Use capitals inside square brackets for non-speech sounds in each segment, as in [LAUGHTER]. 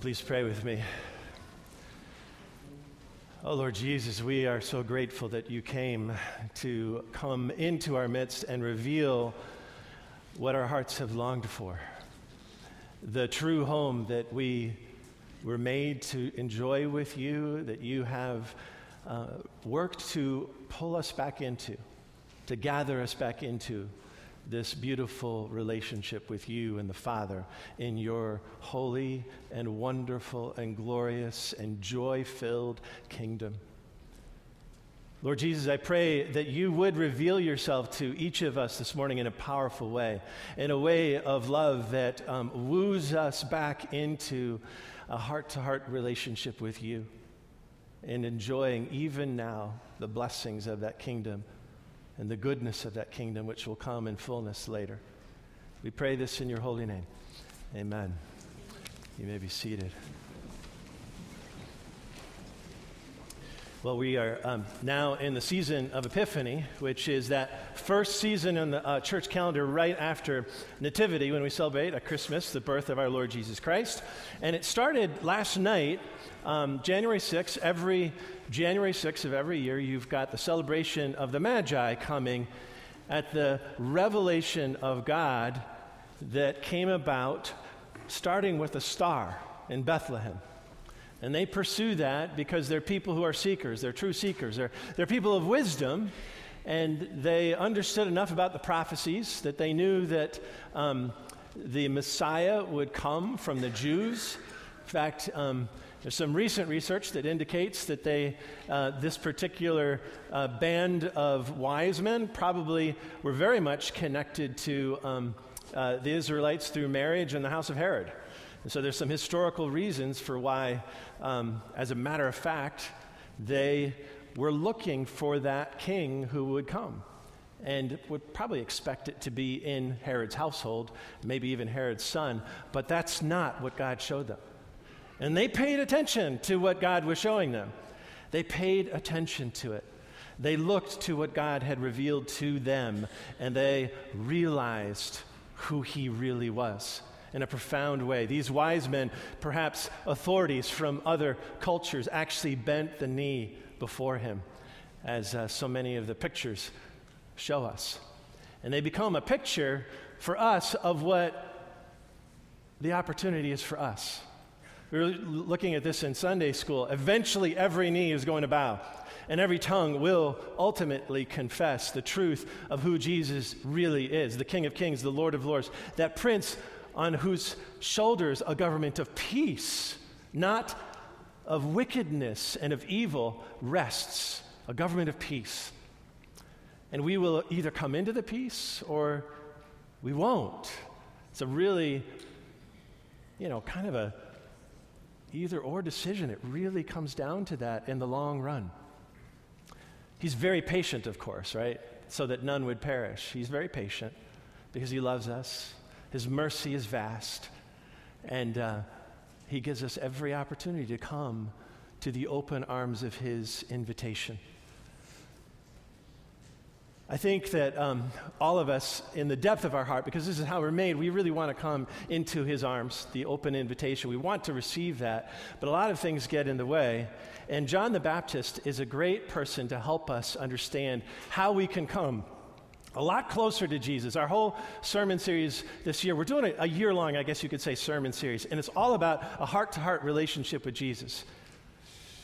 Please pray with me. Oh Lord Jesus, we are so grateful that you came to come into our midst and reveal what our hearts have longed for. The true home that we were made to enjoy with you, that you have uh, worked to pull us back into, to gather us back into this beautiful relationship with you and the Father in your holy and wonderful and glorious and joy filled kingdom. Lord Jesus, I pray that you would reveal yourself to each of us this morning in a powerful way, in a way of love that um, woos us back into a heart to heart relationship with you and enjoying even now the blessings of that kingdom and the goodness of that kingdom which will come in fullness later. We pray this in your holy name. Amen. You may be seated. Well, we are um, now in the season of Epiphany, which is that first season on the uh, church calendar right after Nativity when we celebrate at Christmas the birth of our Lord Jesus Christ. And it started last night, um, January 6th. Every January 6th of every year, you've got the celebration of the Magi coming at the revelation of God that came about starting with a star in Bethlehem. And they pursue that because they're people who are seekers, they're true seekers, they're, they're people of wisdom, and they understood enough about the prophecies that they knew that um, the Messiah would come from the Jews. In fact, um, there's some recent research that indicates that they, uh, this particular uh, band of wise men probably were very much connected to um, uh, the Israelites through marriage in the house of Herod. And so there's some historical reasons for why, um, as a matter of fact, they were looking for that king who would come and would probably expect it to be in Herod's household, maybe even Herod's son, but that's not what God showed them. And they paid attention to what God was showing them. They paid attention to it. They looked to what God had revealed to them, and they realized who He really was in a profound way. These wise men, perhaps authorities from other cultures, actually bent the knee before Him, as uh, so many of the pictures show us. And they become a picture for us of what the opportunity is for us. We were looking at this in Sunday school. Eventually, every knee is going to bow, and every tongue will ultimately confess the truth of who Jesus really is the King of Kings, the Lord of Lords, that Prince on whose shoulders a government of peace, not of wickedness and of evil, rests. A government of peace. And we will either come into the peace or we won't. It's a really, you know, kind of a either or decision. It really comes down to that in the long run. He's very patient, of course, right? So that none would perish. He's very patient because he loves us. His mercy is vast. And uh, he gives us every opportunity to come to the open arms of his invitation. I think that um, all of us, in the depth of our heart, because this is how we're made, we really want to come into His arms, the open invitation. We want to receive that, but a lot of things get in the way. And John the Baptist is a great person to help us understand how we can come a lot closer to Jesus. Our whole sermon series this year, we're doing a, a year long, I guess you could say, sermon series, and it's all about a heart to heart relationship with Jesus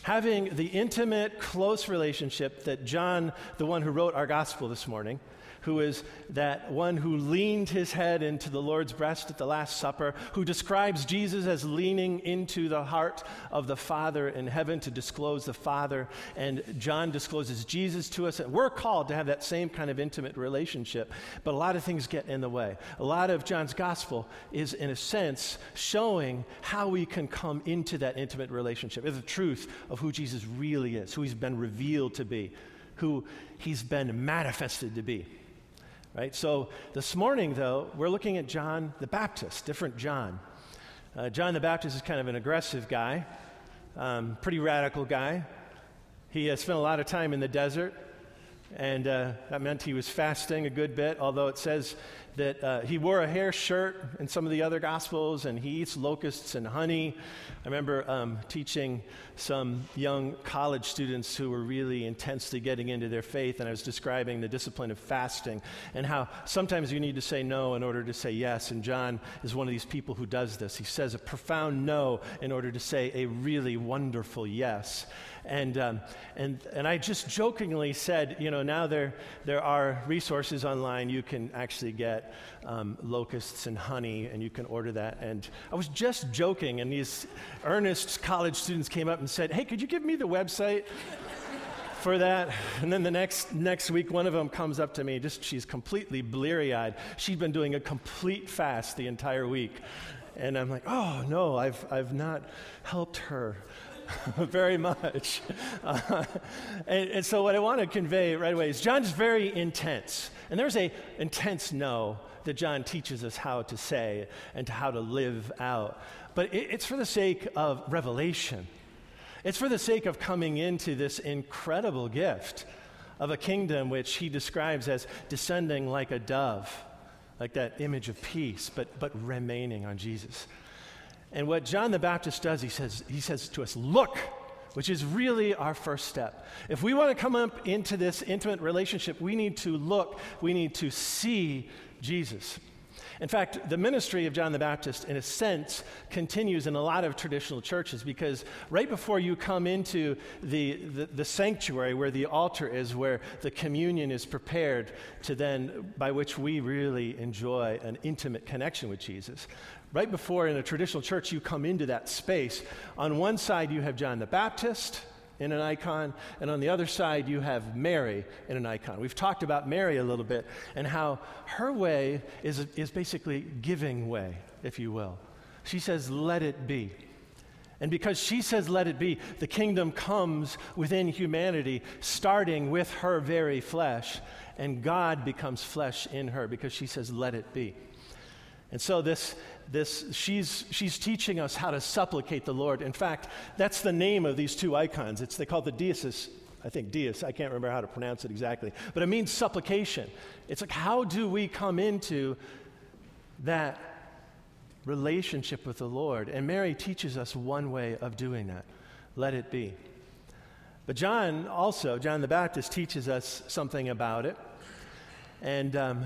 having the intimate, close relationship that John, the one who wrote our gospel this morning, who is that one who leaned his head into the Lord's breast at the Last Supper, who describes Jesus as leaning into the heart of the Father in heaven to disclose the Father. And John discloses Jesus to us. And we're called to have that same kind of intimate relationship. But a lot of things get in the way. A lot of John's gospel is, in a sense, showing how we can come into that intimate relationship. It's the truth of who Jesus really is, who he's been revealed to be, who he's been manifested to be right? So this morning, though, we're looking at John the Baptist, different John. Uh, John the Baptist is kind of an aggressive guy, um, pretty radical guy. He uh, spent a lot of time in the desert, and uh, that meant he was fasting a good bit, although it says that uh, he wore a hair shirt in some of the other Gospels, and he eats locusts and honey. I remember um, teaching some young college students who were really intensely getting into their faith, and I was describing the discipline of fasting and how sometimes you need to say no in order to say yes. And John is one of these people who does this. He says a profound no in order to say a really wonderful yes. And, um, and, and I just jokingly said, you know, now there, there are resources online. You can actually get um, locusts and honey, and you can order that. And I was just joking, and these earnest college students came up and said, hey, could you give me the website? for that. And then the next, next week, one of them comes up to me, just she's completely bleary eyed. She'd been doing a complete fast the entire week. And I'm like, oh no, I've, I've not helped her. [LAUGHS] very much. [LAUGHS] Uh, and, and, so, what I want to convey right away is John's very intense. And there's a intense no that John teaches us how to say and to how to live out. But it, it's for the sake of revelation, it's for the sake of coming into this incredible gift of a kingdom which he describes as descending like a dove, like that image of peace, but, but remaining on Jesus. And what John the Baptist does, he says, he says to us, Look, which is really our first step. If we want to come up into this intimate relationship, we need to look, we need to see Jesus. In fact, the ministry of John the Baptist, in a sense, continues in a lot of traditional churches because right before you come into the, the, the, sanctuary where the altar is, where the communion is prepared to then, by which we really enjoy an intimate connection with Jesus, right before in a traditional church you come into that space, on one side you have John the Baptist in an icon, and on the other side you have Mary in an icon. We've talked about Mary a little bit and how her way is, is basically giving way, if you will. She says, Let it be. And because she says, Let it be, the kingdom comes within humanity, starting with her very flesh, and God becomes flesh in her because she says, Let it be. And so this, this she's, she's teaching us how to supplicate the Lord. In fact, that's the name of these two icons. It's, they call the Deus, I think Deus. I can't remember how to pronounce it exactly. But it means supplication. It's like, how do we come into that relationship with the Lord? And Mary teaches us one way of doing that. Let it be. But John also, John the Baptist, teaches us something about it. And um,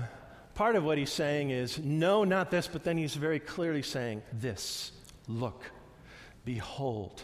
part of what he's saying is, no, not this, but then he's very clearly saying, this, look, behold.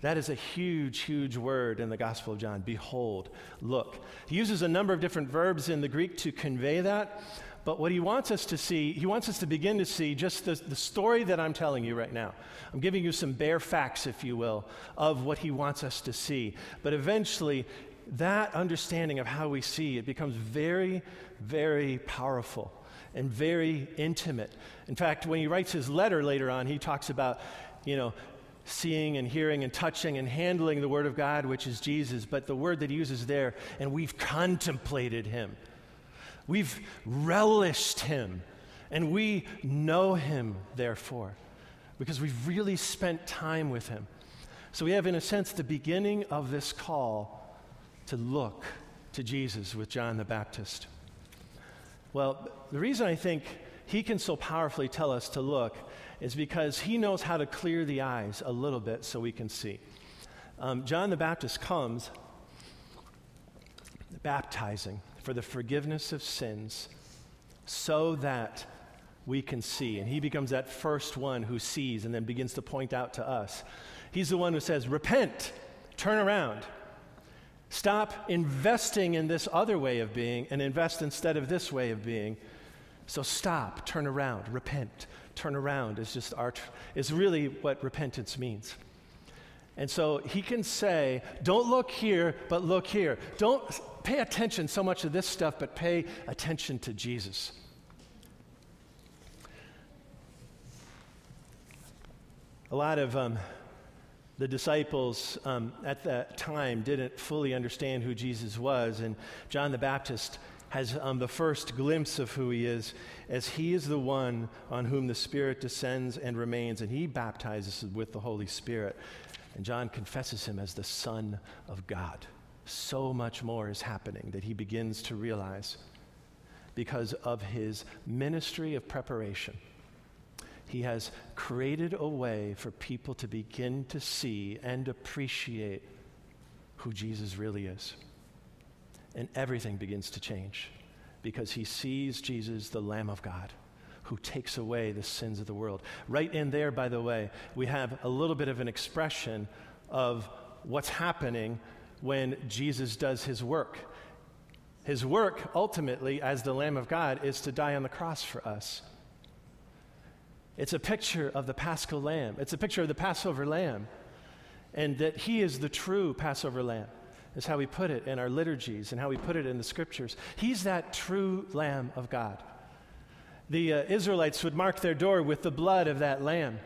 That is a huge, huge word in the Gospel of John. Behold, look. He uses a number of different verbs in the Greek to convey that, but what he wants us to see, he wants us to begin to see just the, the story that I'm telling you right now. I'm giving you some bare facts, if you will, of what he wants us to see. But eventually, that understanding of how we see, it becomes very, very powerful and very intimate. In fact, when he writes his letter later on, he talks about, you know, seeing and hearing and touching and handling the Word of God, which is Jesus, but the word that he uses there, and we've contemplated him. We've relished him, and we know him, therefore, because we've really spent time with him. So we have, in a sense, the beginning of this call to look to Jesus with John the Baptist? Well, the reason I think he can so powerfully tell us to look is because he knows how to clear the eyes a little bit so we can see. Um, John the Baptist comes baptizing for the forgiveness of sins so that we can see. And he becomes that first one who sees and then begins to point out to us. He's the one who says, Repent, turn around. Stop investing in this other way of being and invest instead of this way of being. So stop, turn around, repent. Turn around is just our, is really what repentance means. And so he can say, don't look here, but look here. Don't pay attention so much to this stuff, but pay attention to Jesus. A lot of um, the disciples um, at that time didn't fully understand who Jesus was, and John the Baptist has um, the first glimpse of who he is, as he is the one on whom the Spirit descends and remains, and he baptizes with the Holy Spirit. And John confesses him as the Son of God. So much more is happening that he begins to realize. because of his ministry of preparation. He has created a way for people to begin to see and appreciate who Jesus really is. And everything begins to change because he sees Jesus, the Lamb of God, who takes away the sins of the world. Right in there, by the way, we have a little bit of an expression of what's happening when Jesus does his work. His work, ultimately, as the Lamb of God, is to die on the cross for us. It's a picture of the paschal lamb, it's a picture of the Passover lamb, and that he is the true Passover lamb, is how we put it in our liturgies and how we put it in the scriptures. He's that true lamb of God. The uh, Israelites would mark their door with the blood of that lamb.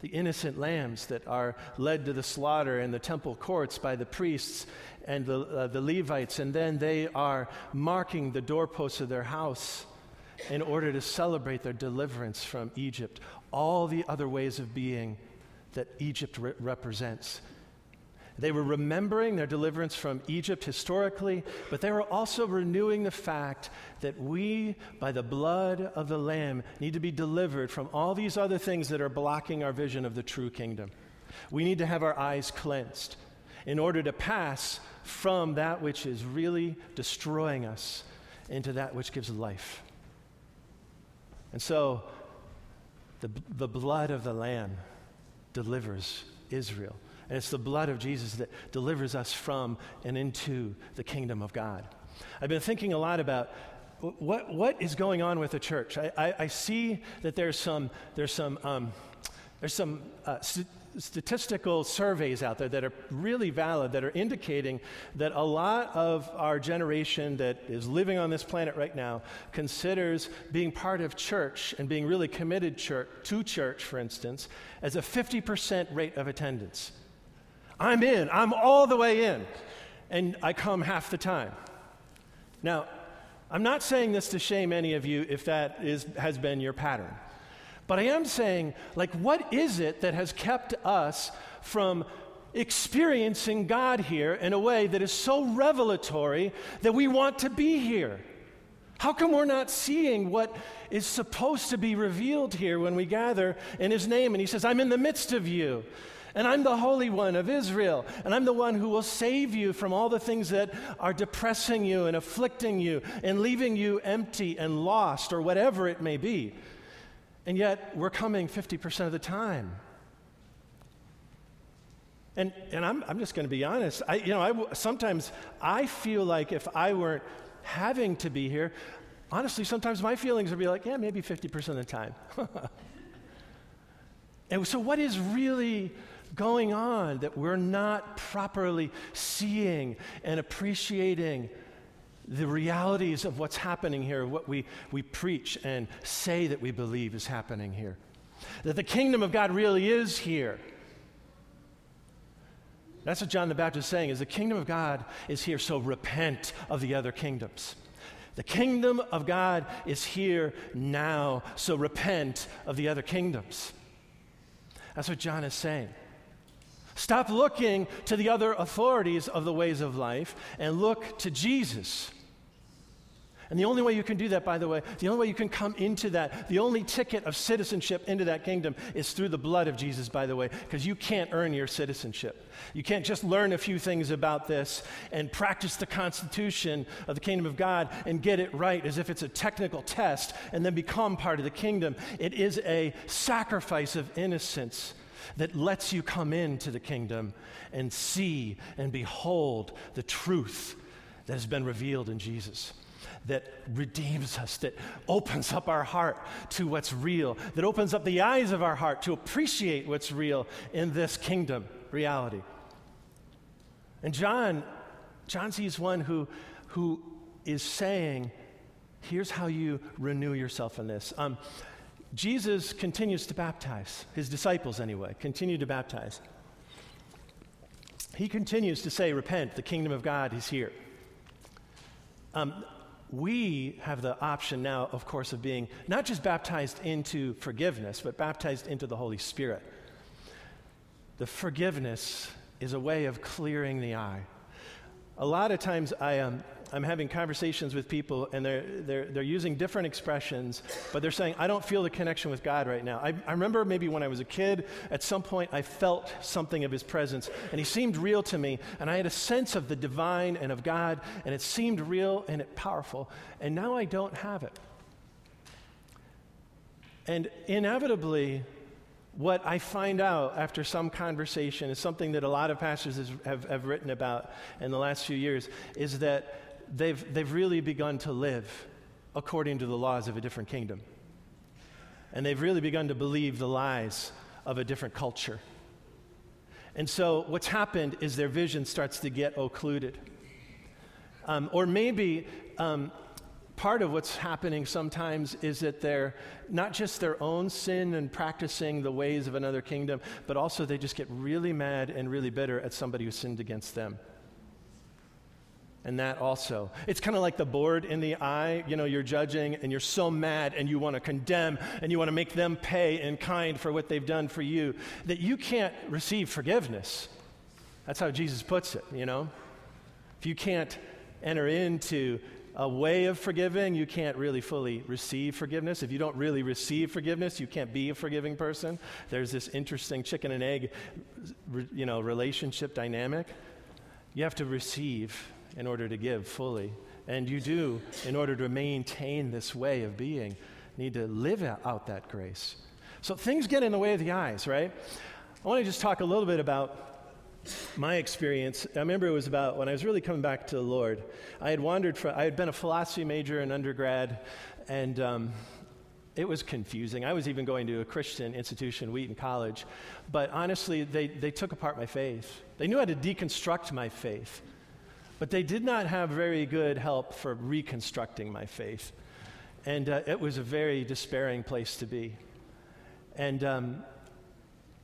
The innocent lambs that are led to the slaughter in the temple courts by the priests and the, uh, the Levites, and then they are marking the doorposts of their house in order to celebrate their deliverance from Egypt. All the other ways of being that Egypt re- represents they were remembering their deliverance from Egypt historically, but they were also renewing the fact that we, by the blood of the Lamb, need to be delivered from all these other things that are blocking our vision of the true kingdom. We need to have our eyes cleansed in order to pass from that which is really destroying us into that which gives life. And so, the, the blood of the Lamb delivers Israel. And it's the blood of Jesus that delivers us from and into the kingdom of God. I've been thinking a lot about what, what is going on with the church. I, I, I see that there's some, there's some, um, there's some uh, st- statistical surveys out there that are really valid that are indicating that a lot of our generation that is living on this planet right now considers being part of church and being really committed church, to church, for instance, as a 50% rate of attendance. I'm in, I'm all the way in. And I come half the time. Now, I'm not saying this to shame any of you if that is, has been your pattern. But I am saying, like, what is it that has kept us from experiencing God here in a way that is so revelatory that we want to be here? How come we're not seeing what is supposed to be revealed here when we gather in His name? And He says, I'm in the midst of you. And I'm the Holy One of Israel. And I'm the one who will save you from all the things that are depressing you and afflicting you and leaving you empty and lost or whatever it may be. And yet, we're coming 50% of the time. And, and I'm, I'm just going to be honest. I, you know, I, sometimes I feel like if I weren't having to be here, honestly, sometimes my feelings would be like, yeah, maybe 50% of the time. [LAUGHS] and so, what is really going on that we're not properly seeing and appreciating the realities of what's happening here, what we, we preach and say that we believe is happening here. That the kingdom of God really is here. That's what John the Baptist is saying is the kingdom of God is here, so repent of the other kingdoms. The kingdom of God is here now, so repent of the other kingdoms. That's what John is saying. Stop looking to the other authorities of the ways of life and look to Jesus. And the only way you can do that, by the way, the only way you can come into that, the only ticket of citizenship into that kingdom is through the blood of Jesus, by the way, because you can't earn your citizenship. You can't just learn a few things about this and practice the constitution of the kingdom of God and get it right as if it's a technical test and then become part of the kingdom. It is a sacrifice of innocence that lets you come into the kingdom and see and behold the truth that has been revealed in Jesus. That redeems us, that opens up our heart to what's real, that opens up the eyes of our heart to appreciate what's real in this kingdom reality. And John, John sees one who, who is saying, here's how you renew yourself in this. Um, Jesus continues to baptize, his disciples anyway, continue to baptize. He continues to say, Repent, the kingdom of God is here. Um, we have the option now, of course, of being not just baptized into forgiveness, but baptized into the Holy Spirit. The forgiveness is a way of clearing the eye. A lot of times I, um, I'm having conversations with people and they're, they're, they're using different expressions, but they're saying, I don't feel the connection with God right now. I, I remember maybe when I was a kid, at some point I felt something of His presence and He seemed real to me and I had a sense of the divine and of God and it seemed real and it powerful. And now I don't have it. And inevitably, what I find out after some conversation is something that a lot of pastors have, have written about in the last few years is that they've, they've really begun to live according to the laws of a different kingdom. And they've really begun to believe the lies of a different culture. And so what's happened is their vision starts to get occluded. Um, or maybe um, part of what's happening sometimes is that they're not just their own sin and practicing the ways of another kingdom, but also they just get really mad and really bitter at somebody who sinned against them. And that also. It's kind of like the board in the eye. You know, you're judging and you're so mad and you want to condemn and you want to make them pay in kind for what they've done for you that you can't receive forgiveness. That's how Jesus puts it, you know? If you can't enter into a way of forgiving, you can't really fully receive forgiveness. If you don't really receive forgiveness, you can't be a forgiving person. There's this interesting chicken and egg, you know, relationship dynamic. You have to receive in order to give fully. And you do, in order to maintain this way of being, need to live out that grace. So things get in the way of the eyes, right? I want to just talk a little bit about my experience, I remember it was about when I was really coming back to the Lord. I had wandered from, I had been a philosophy major in undergrad, and um, it was confusing. I was even going to a Christian institution, Wheaton College, but honestly, they, they took apart my faith. They knew how to deconstruct my faith, but they did not have very good help for reconstructing my faith. And uh, it was a very despairing place to be. And um,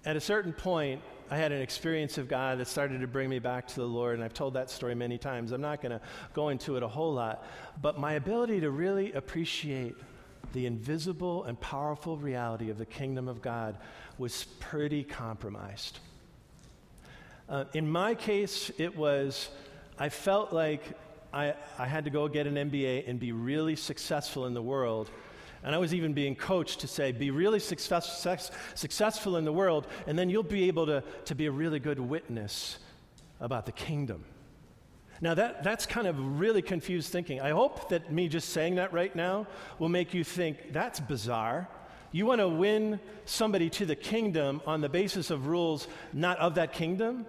at a certain point, I had an experience of God that started to bring me back to the Lord, and I've told that story many times. I'm not going to go into it a whole lot, but my ability to really appreciate the invisible and powerful reality of the kingdom of God was pretty compromised. Uh, in my case, it was, I felt like I, I had to go get an MBA and be really successful in the world and I was even being coached to say, be really success, success, successful in the world, and then you'll be able to, to be a really good witness about the kingdom. Now, that, that's kind of really confused thinking. I hope that me just saying that right now will make you think that's bizarre. You want to win somebody to the kingdom on the basis of rules not of that kingdom?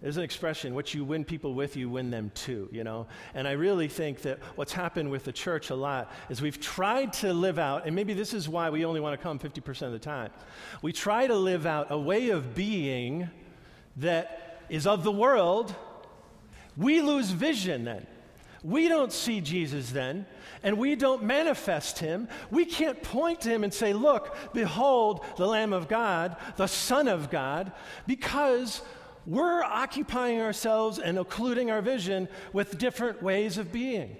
There's an expression, what you win people with, you win them too, you know? And I really think that what's happened with the church a lot is we've tried to live out, and maybe this is why we only want to come 50% of the time. We try to live out a way of being that is of the world. We lose vision then. We don't see Jesus then, and we don't manifest him. We can't point to him and say, Look, behold the Lamb of God, the Son of God, because we're occupying ourselves and occluding our vision with different ways of being.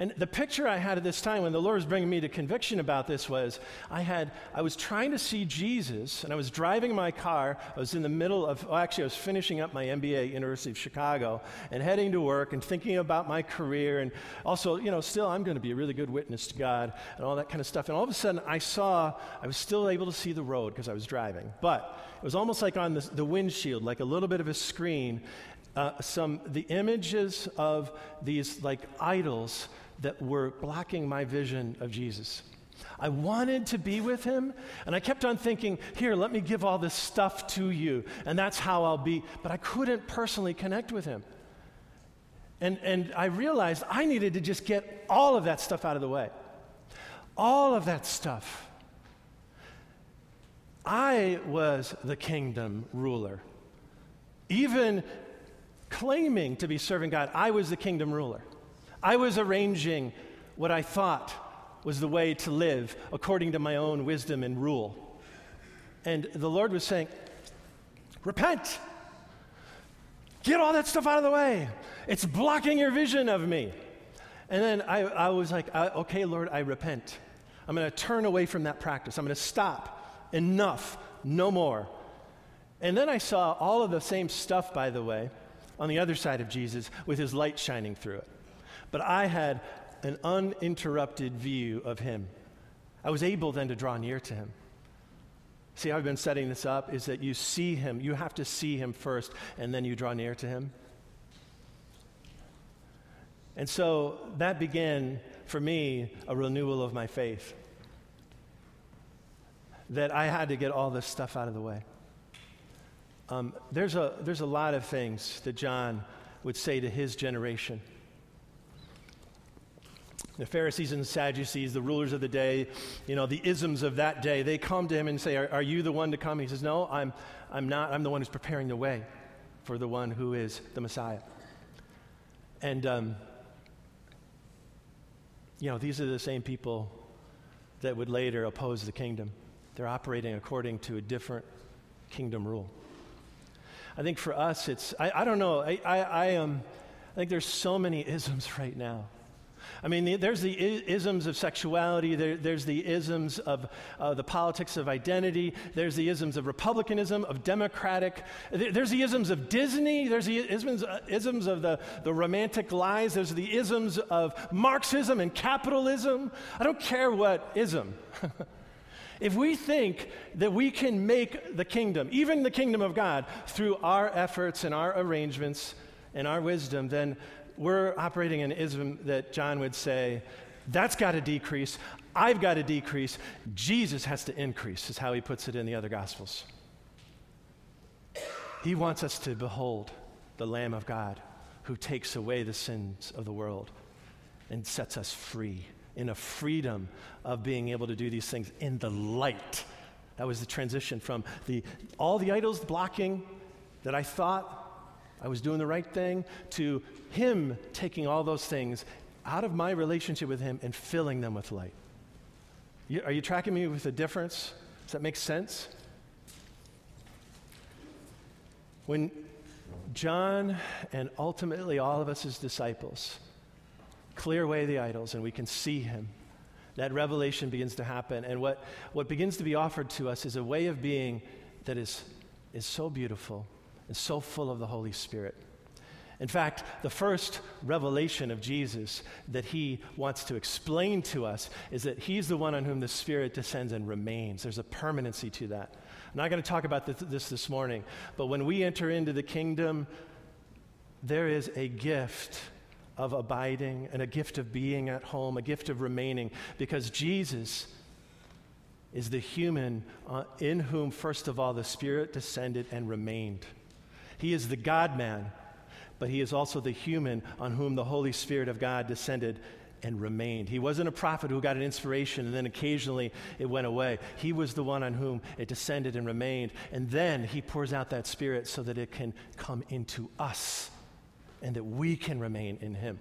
And the picture I had at this time when the Lord was bringing me to conviction about this was I had I was trying to see Jesus and I was driving my car. I was in the middle of well, actually I was finishing up my MBA University of Chicago and heading to work and thinking about my career and also, you know, still I'm going to be a really good witness to God and all that kind of stuff. And all of a sudden I saw I was still able to see the road because I was driving. But it was almost like on the, the windshield, like a little bit of a screen, uh, some the images of these like idols that were blocking my vision of Jesus. I wanted to be with him, and I kept on thinking, here, let me give all this stuff to you, and that's how I'll be. But I couldn't personally connect with him. And, and I realized I needed to just get all of that stuff out of the way. All of that stuff. I was the kingdom ruler. Even claiming to be serving God, I was the kingdom ruler. I was arranging what I thought was the way to live according to my own wisdom and rule. And the Lord was saying, Repent! Get all that stuff out of the way. It's blocking your vision of me. And then I, I was like, Okay, Lord, I repent. I'm going to turn away from that practice. I'm going to stop. Enough. No more. And then I saw all of the same stuff, by the way, on the other side of Jesus with his light shining through it. But I had an uninterrupted view of him. I was able then to draw near to him. See, I've been setting this up is that you see him, you have to see him first, and then you draw near to him. And so that began for me a renewal of my faith. That I had to get all this stuff out of the way. Um, there's, a, there's a lot of things that John would say to his generation. The Pharisees and Sadducees, the rulers of the day, you know, the isms of that day, they come to him and say, Are, are you the one to come? He says, No, I'm, I'm not. I'm the one who's preparing the way for the one who is the Messiah. And, um, you know, these are the same people that would later oppose the kingdom. They're operating according to a different kingdom rule. I think for us, it's, I, I don't know, I, I, I, um, I think there's so many isms [LAUGHS] right now I mean, there's the isms of sexuality, there, there's the isms of uh, the politics of identity, there's the isms of republicanism, of democratic, there's the isms of Disney, there's the isms, uh, isms of the, the romantic lies, there's the isms of Marxism and capitalism. I don't care what ism. [LAUGHS] If we think that we can make the kingdom, even the kingdom of God, through our efforts and our arrangements and our wisdom, then we're operating an ism that John would say, that's got to decrease. I've got to decrease. Jesus has to increase, is how he puts it in the other Gospels. He wants us to behold the Lamb of God who takes away the sins of the world and sets us free in a freedom of being able to do these things in the light. That was the transition from the, all the idols blocking that I thought I was doing the right thing, to Him taking all those things out of my relationship with Him and filling them with light. You, are you tracking me with the difference? Does that make sense? When John and ultimately all of us as disciples clear away the idols and we can see Him, that revelation begins to happen. And what, what begins to be offered to us is a way of being that is, is so beautiful and so full of the Holy Spirit. In fact, the first revelation of Jesus that he wants to explain to us is that he's the one on whom the Spirit descends and remains. There's a permanency to that. I'm not going to talk about this, this this morning, but when we enter into the kingdom, there is a gift of abiding and a gift of being at home, a gift of remaining, because Jesus is the human uh, in whom, first of all, the Spirit descended and remained. He is the God man, but he is also the human on whom the Holy Spirit of God descended and remained. He wasn't a prophet who got an inspiration and then occasionally it went away. He was the one on whom it descended and remained. And then he pours out that spirit so that it can come into us and that we can remain in him.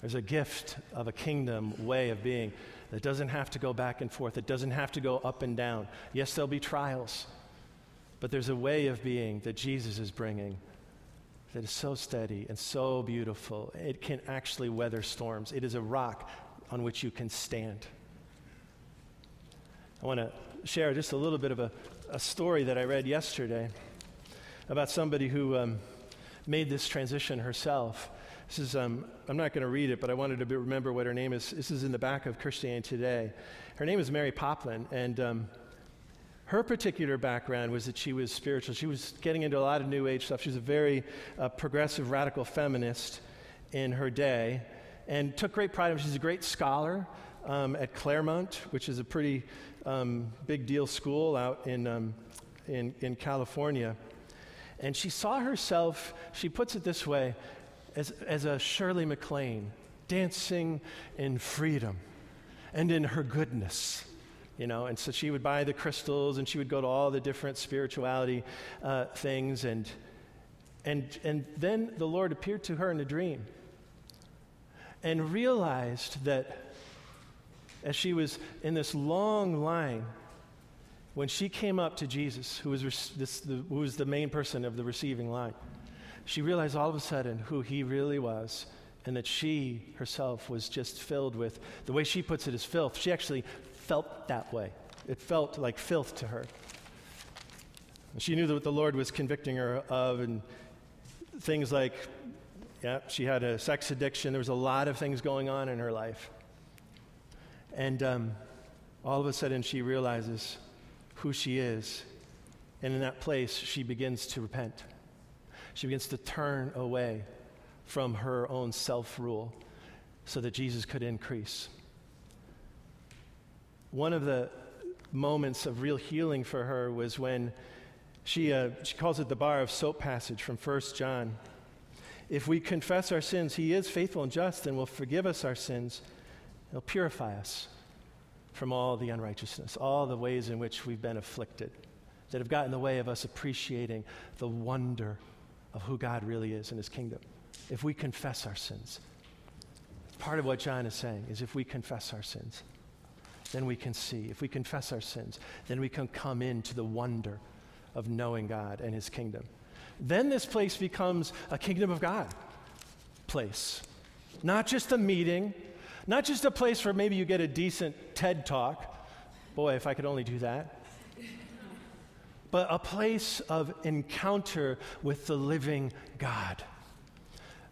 There's a gift of a kingdom way of being that doesn't have to go back and forth, it doesn't have to go up and down. Yes, there'll be trials. But there's a way of being that Jesus is bringing that is so steady and so beautiful. It can actually weather storms. It is a rock on which you can stand. I want to share just a little bit of a, a story that I read yesterday about somebody who um, made this transition herself. This is, um, I'm not going to read it, but I wanted to be, remember what her name is. This is in the back of Christianity Today. Her name is Mary Poplin, and um, her particular background was that she was spiritual. She was getting into a lot of New Age stuff. She was a very uh, progressive, radical feminist in her day and took great pride in. She's a great scholar um, at Claremont, which is a pretty um, big deal school out in, um, in, in California. And she saw herself, she puts it this way, as, as a Shirley MacLaine, dancing in freedom and in her goodness you know? And so she would buy the crystals and she would go to all the different spirituality uh, things and and and then the lord appeared to her in a dream and realized that as she was in this long line when she came up to jesus who was, this, the, who was the main person of the receiving line she realized all of a sudden who he really was and that she herself was just filled with the way she puts it is filth she actually felt that way. It felt like filth to her. She knew that what the Lord was convicting her of, and things like, yeah, she had a sex addiction. There was a lot of things going on in her life. And um, all of a sudden, she realizes who she is. And in that place, she begins to repent. She begins to turn away from her own self rule so that Jesus could increase. One of the moments of real healing for her was when she, uh, she calls it the bar of soap passage from 1 John. If we confess our sins, he is faithful and just and will forgive us our sins. He'll purify us from all the unrighteousness, all the ways in which we've been afflicted that have gotten in the way of us appreciating the wonder of who God really is in his kingdom. If we confess our sins, part of what John is saying is if we confess our sins, then we can see. If we confess our sins, then we can come into the wonder of knowing God and His kingdom. Then this place becomes a kingdom of God place. Not just a meeting, not just a place where maybe you get a decent TED talk. Boy, if I could only do that. But a place of encounter with the living God.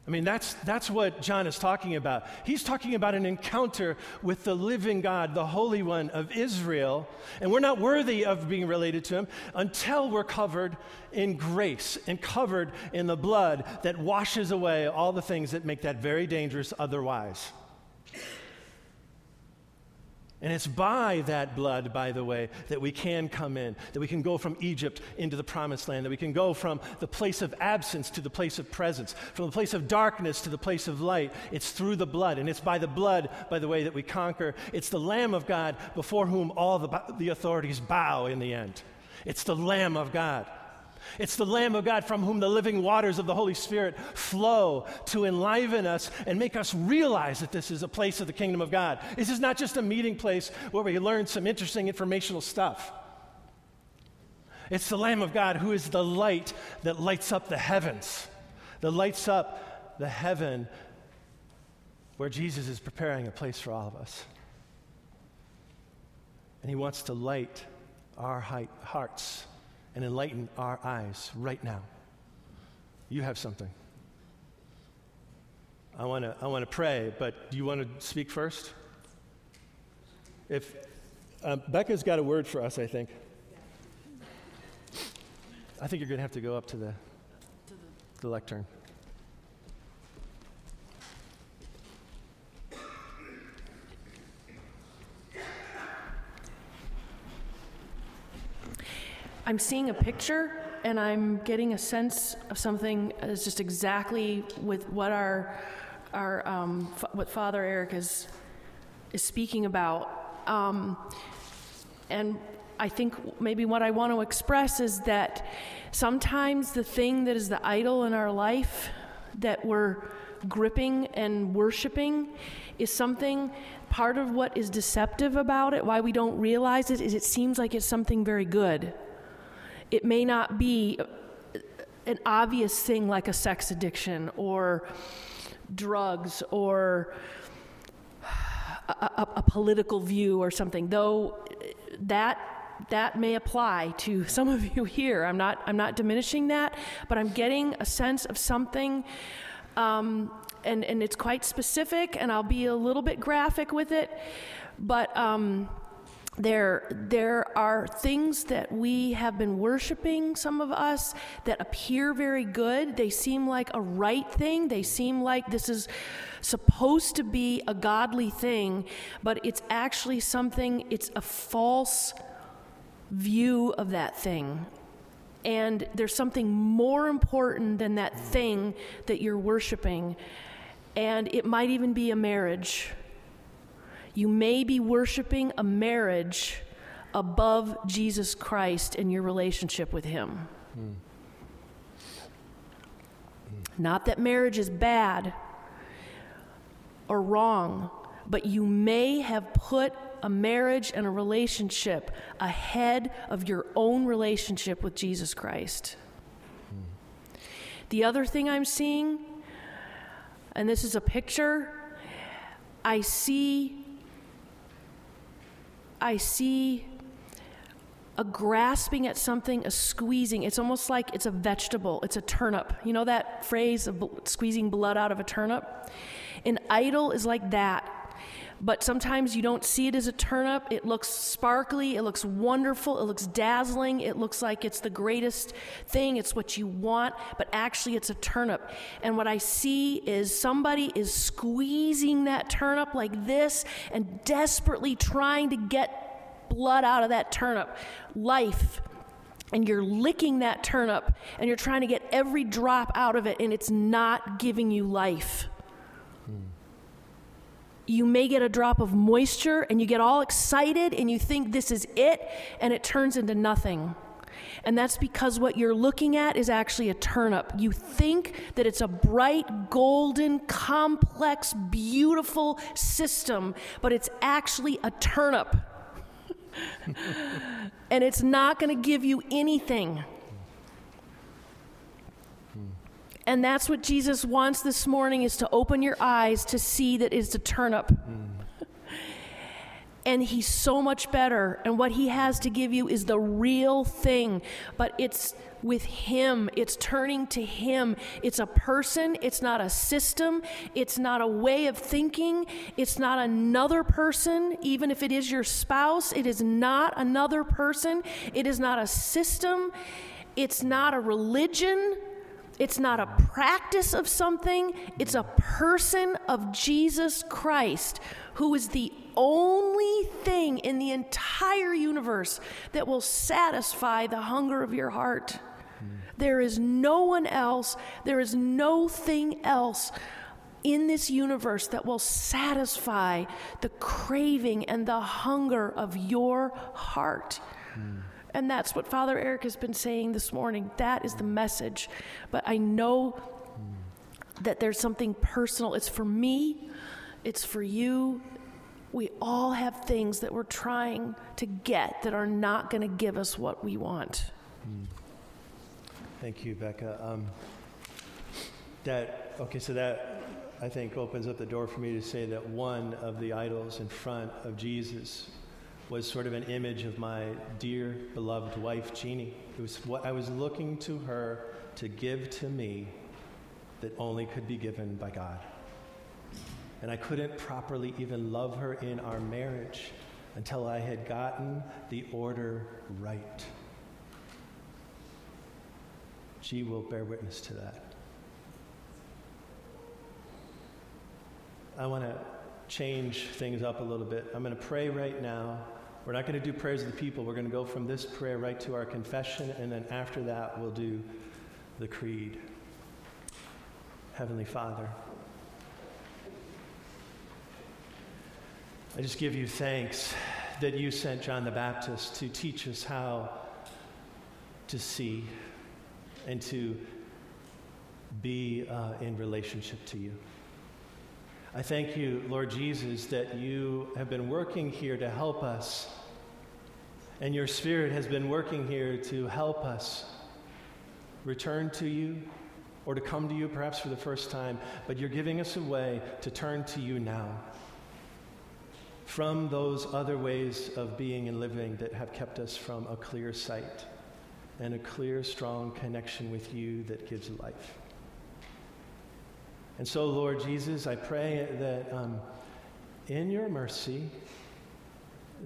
I mean, that's, that's what John is talking about. He's talking about an encounter with the living God, the Holy One of Israel. And we're not worthy of being related to him until we're covered in grace and covered in the blood that washes away all the things that make that very dangerous otherwise. And it's by that blood, by the way, that we can come in, that we can go from Egypt into the promised land, that we can go from the place of absence to the place of presence, from the place of darkness to the place of light. It's through the blood. And it's by the blood, by the way, that we conquer. It's the Lamb of God before whom all the, the authorities bow in the end. It's the Lamb of God. It's the Lamb of God from whom the living waters of the Holy Spirit flow to enliven us and make us realize that this is a place of the kingdom of God. This is not just a meeting place where we learn some interesting informational stuff. It's the Lamb of God who is the light that lights up the heavens, that lights up the heaven where Jesus is preparing a place for all of us. And he wants to light our hearts and enlighten our eyes right now. You have something. I want to I wanna pray, but do you want to speak first? If um, Becca's got a word for us, I think. I think you're going to have to go up to the, the lectern. I'm seeing a picture and I'm getting a sense of something that's just exactly with what our, our um, f- what Father Eirik is, is speaking about. Um, and I think maybe what I want to express is that sometimes the thing that is the idol in our life that we're gripping and worshiping is something part of what is deceptive about it why we don't realize it is it seems like it's something very good it may not be an obvious thing like a sex addiction or drugs or a, a, a, political view or something, though that that may apply to some of you here. I'm not I'm not diminishing that, but I'm getting a sense of something. Um, and, and it's quite specific, and I'll be a little bit graphic with it. But um, there, there are things that we have been worshiping, some of us, that appear very good. They seem like a right thing. They seem like this is supposed to be a godly thing, but it's actually something, it's a false view of that thing. And there's something more important than that thing that you're worshiping. And it might even be a marriage you may be worshiping a marriage above Jesus Christ in your relationship with Him. Mm. Not that marriage is bad or wrong, but you may have put a marriage and a relationship ahead of your own relationship with Jesus Christ. The other thing I'm seeing, and this is a picture, I see I see a grasping at something, a squeezing. It's almost like it's a vegetable, it's a turnip. You know that phrase of squeezing blood out of a turnip? An idol is like that. But sometimes you don't see it as a turnip. It looks sparkly, it looks wonderful, it looks dazzling, it looks like it's the greatest thing, it's what you want, but actually it's a turnip. And what I see is somebody is squeezing that turnip like this and desperately trying to get blood out of that turnip, life. And you're licking that turnip and you're trying to get every drop out of it, and it's not giving you life. You may get a drop of moisture and you get all excited and you think this is it, and it turns into nothing. And that's because what you're looking at is actually a turnip. You think that it's a bright, golden, complex, beautiful system, but it's actually a turnip. [LAUGHS] and it's not going to give you anything. And that's what Jesus wants this morning is to open your eyes to see that it's a turnip. Hmm. and he's so much better and what he has to give you is the real thing, but it's with Him. It's turning to Him. It's a person, it's not a system, it's not a way of thinking, it's not another person. Even if it is your spouse, it is not another person, it is not a system, it's not a religion. It's not a practice of something, it's a person of Jesus Christ who is the only thing in the entire universe that will satisfy the hunger of your heart. There is no one else, there is no thing else in this universe that will satisfy the craving and the hunger of your heart. Mm. And that's what Father Eirik has been saying this morning. That is the message. But I know that there's something personal. It's for me, it's for you. We all have things that we're trying to get that are not going to give us what we want. Thank you, Becca. Um, that okay, so that I think opens up the door for me to say that one of the idols in front of Jesus was sort of an image of my dear beloved wife Jeannie. It was what I was looking to her to give to me that only could be given by God. And I couldn't properly even love her in our marriage until I had gotten the order right she will bear witness to that. I want to change things up a little bit. I'm going to pray right now. We're not going to do prayers of the people. We're going to go from this prayer right to our confession, and then after that, we'll do the creed. Heavenly Father, I just give you thanks that you sent John the Baptist to teach us how to see and to be uh, in relationship to you. I thank you, Lord Jesus, that you have been working here to help us, and your Spirit has been working here to help us return to you or to come to you perhaps for the first time, but you're giving us a way to turn to you now from those other ways of being and living that have kept us from a clear sight and a clear, strong connection with you that gives life. And so, Lord Jesus, I pray that um, in your mercy,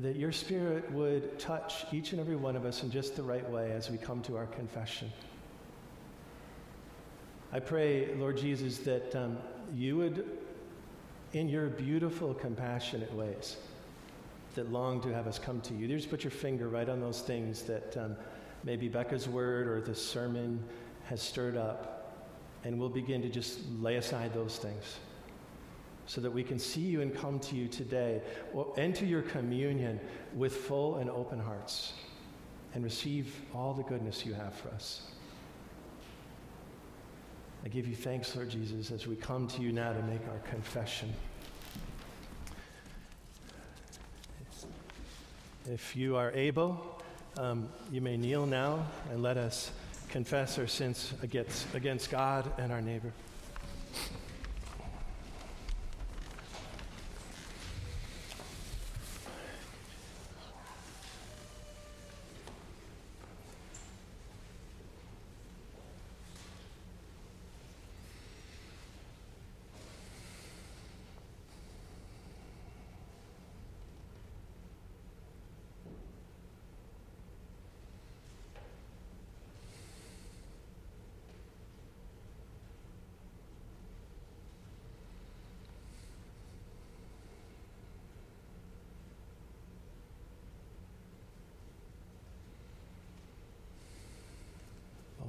that your Spirit would touch each and every one of us in just the right way as we come to our confession. I pray, Lord Jesus, that um, you would, in your beautiful, compassionate ways, that long to have us come to you, you just put your finger right on those things that um, maybe Becca's word or this sermon has stirred up, and we'll begin to just lay aside those things so that we can see you and come to you today, or enter your communion with full and open hearts, and receive all the goodness you have for us. I give you thanks, Lord Jesus, as we come to you now to make our confession. If you are able, um, you may kneel now and let us confess our sins against, against God and our neighbor.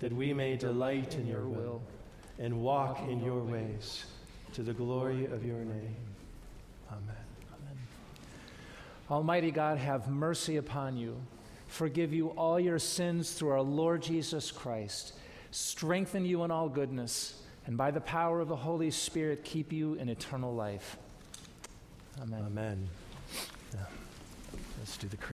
that we may delight in your will and walk in your ways to the glory of your name. Amen. Almighty God, have mercy upon you. Forgive you all your sins through our Lord Jesus Christ. Strengthen you in all goodness, and by the power of the Holy Spirit, keep you in eternal life. Amen. Amen. Yeah. Let's do the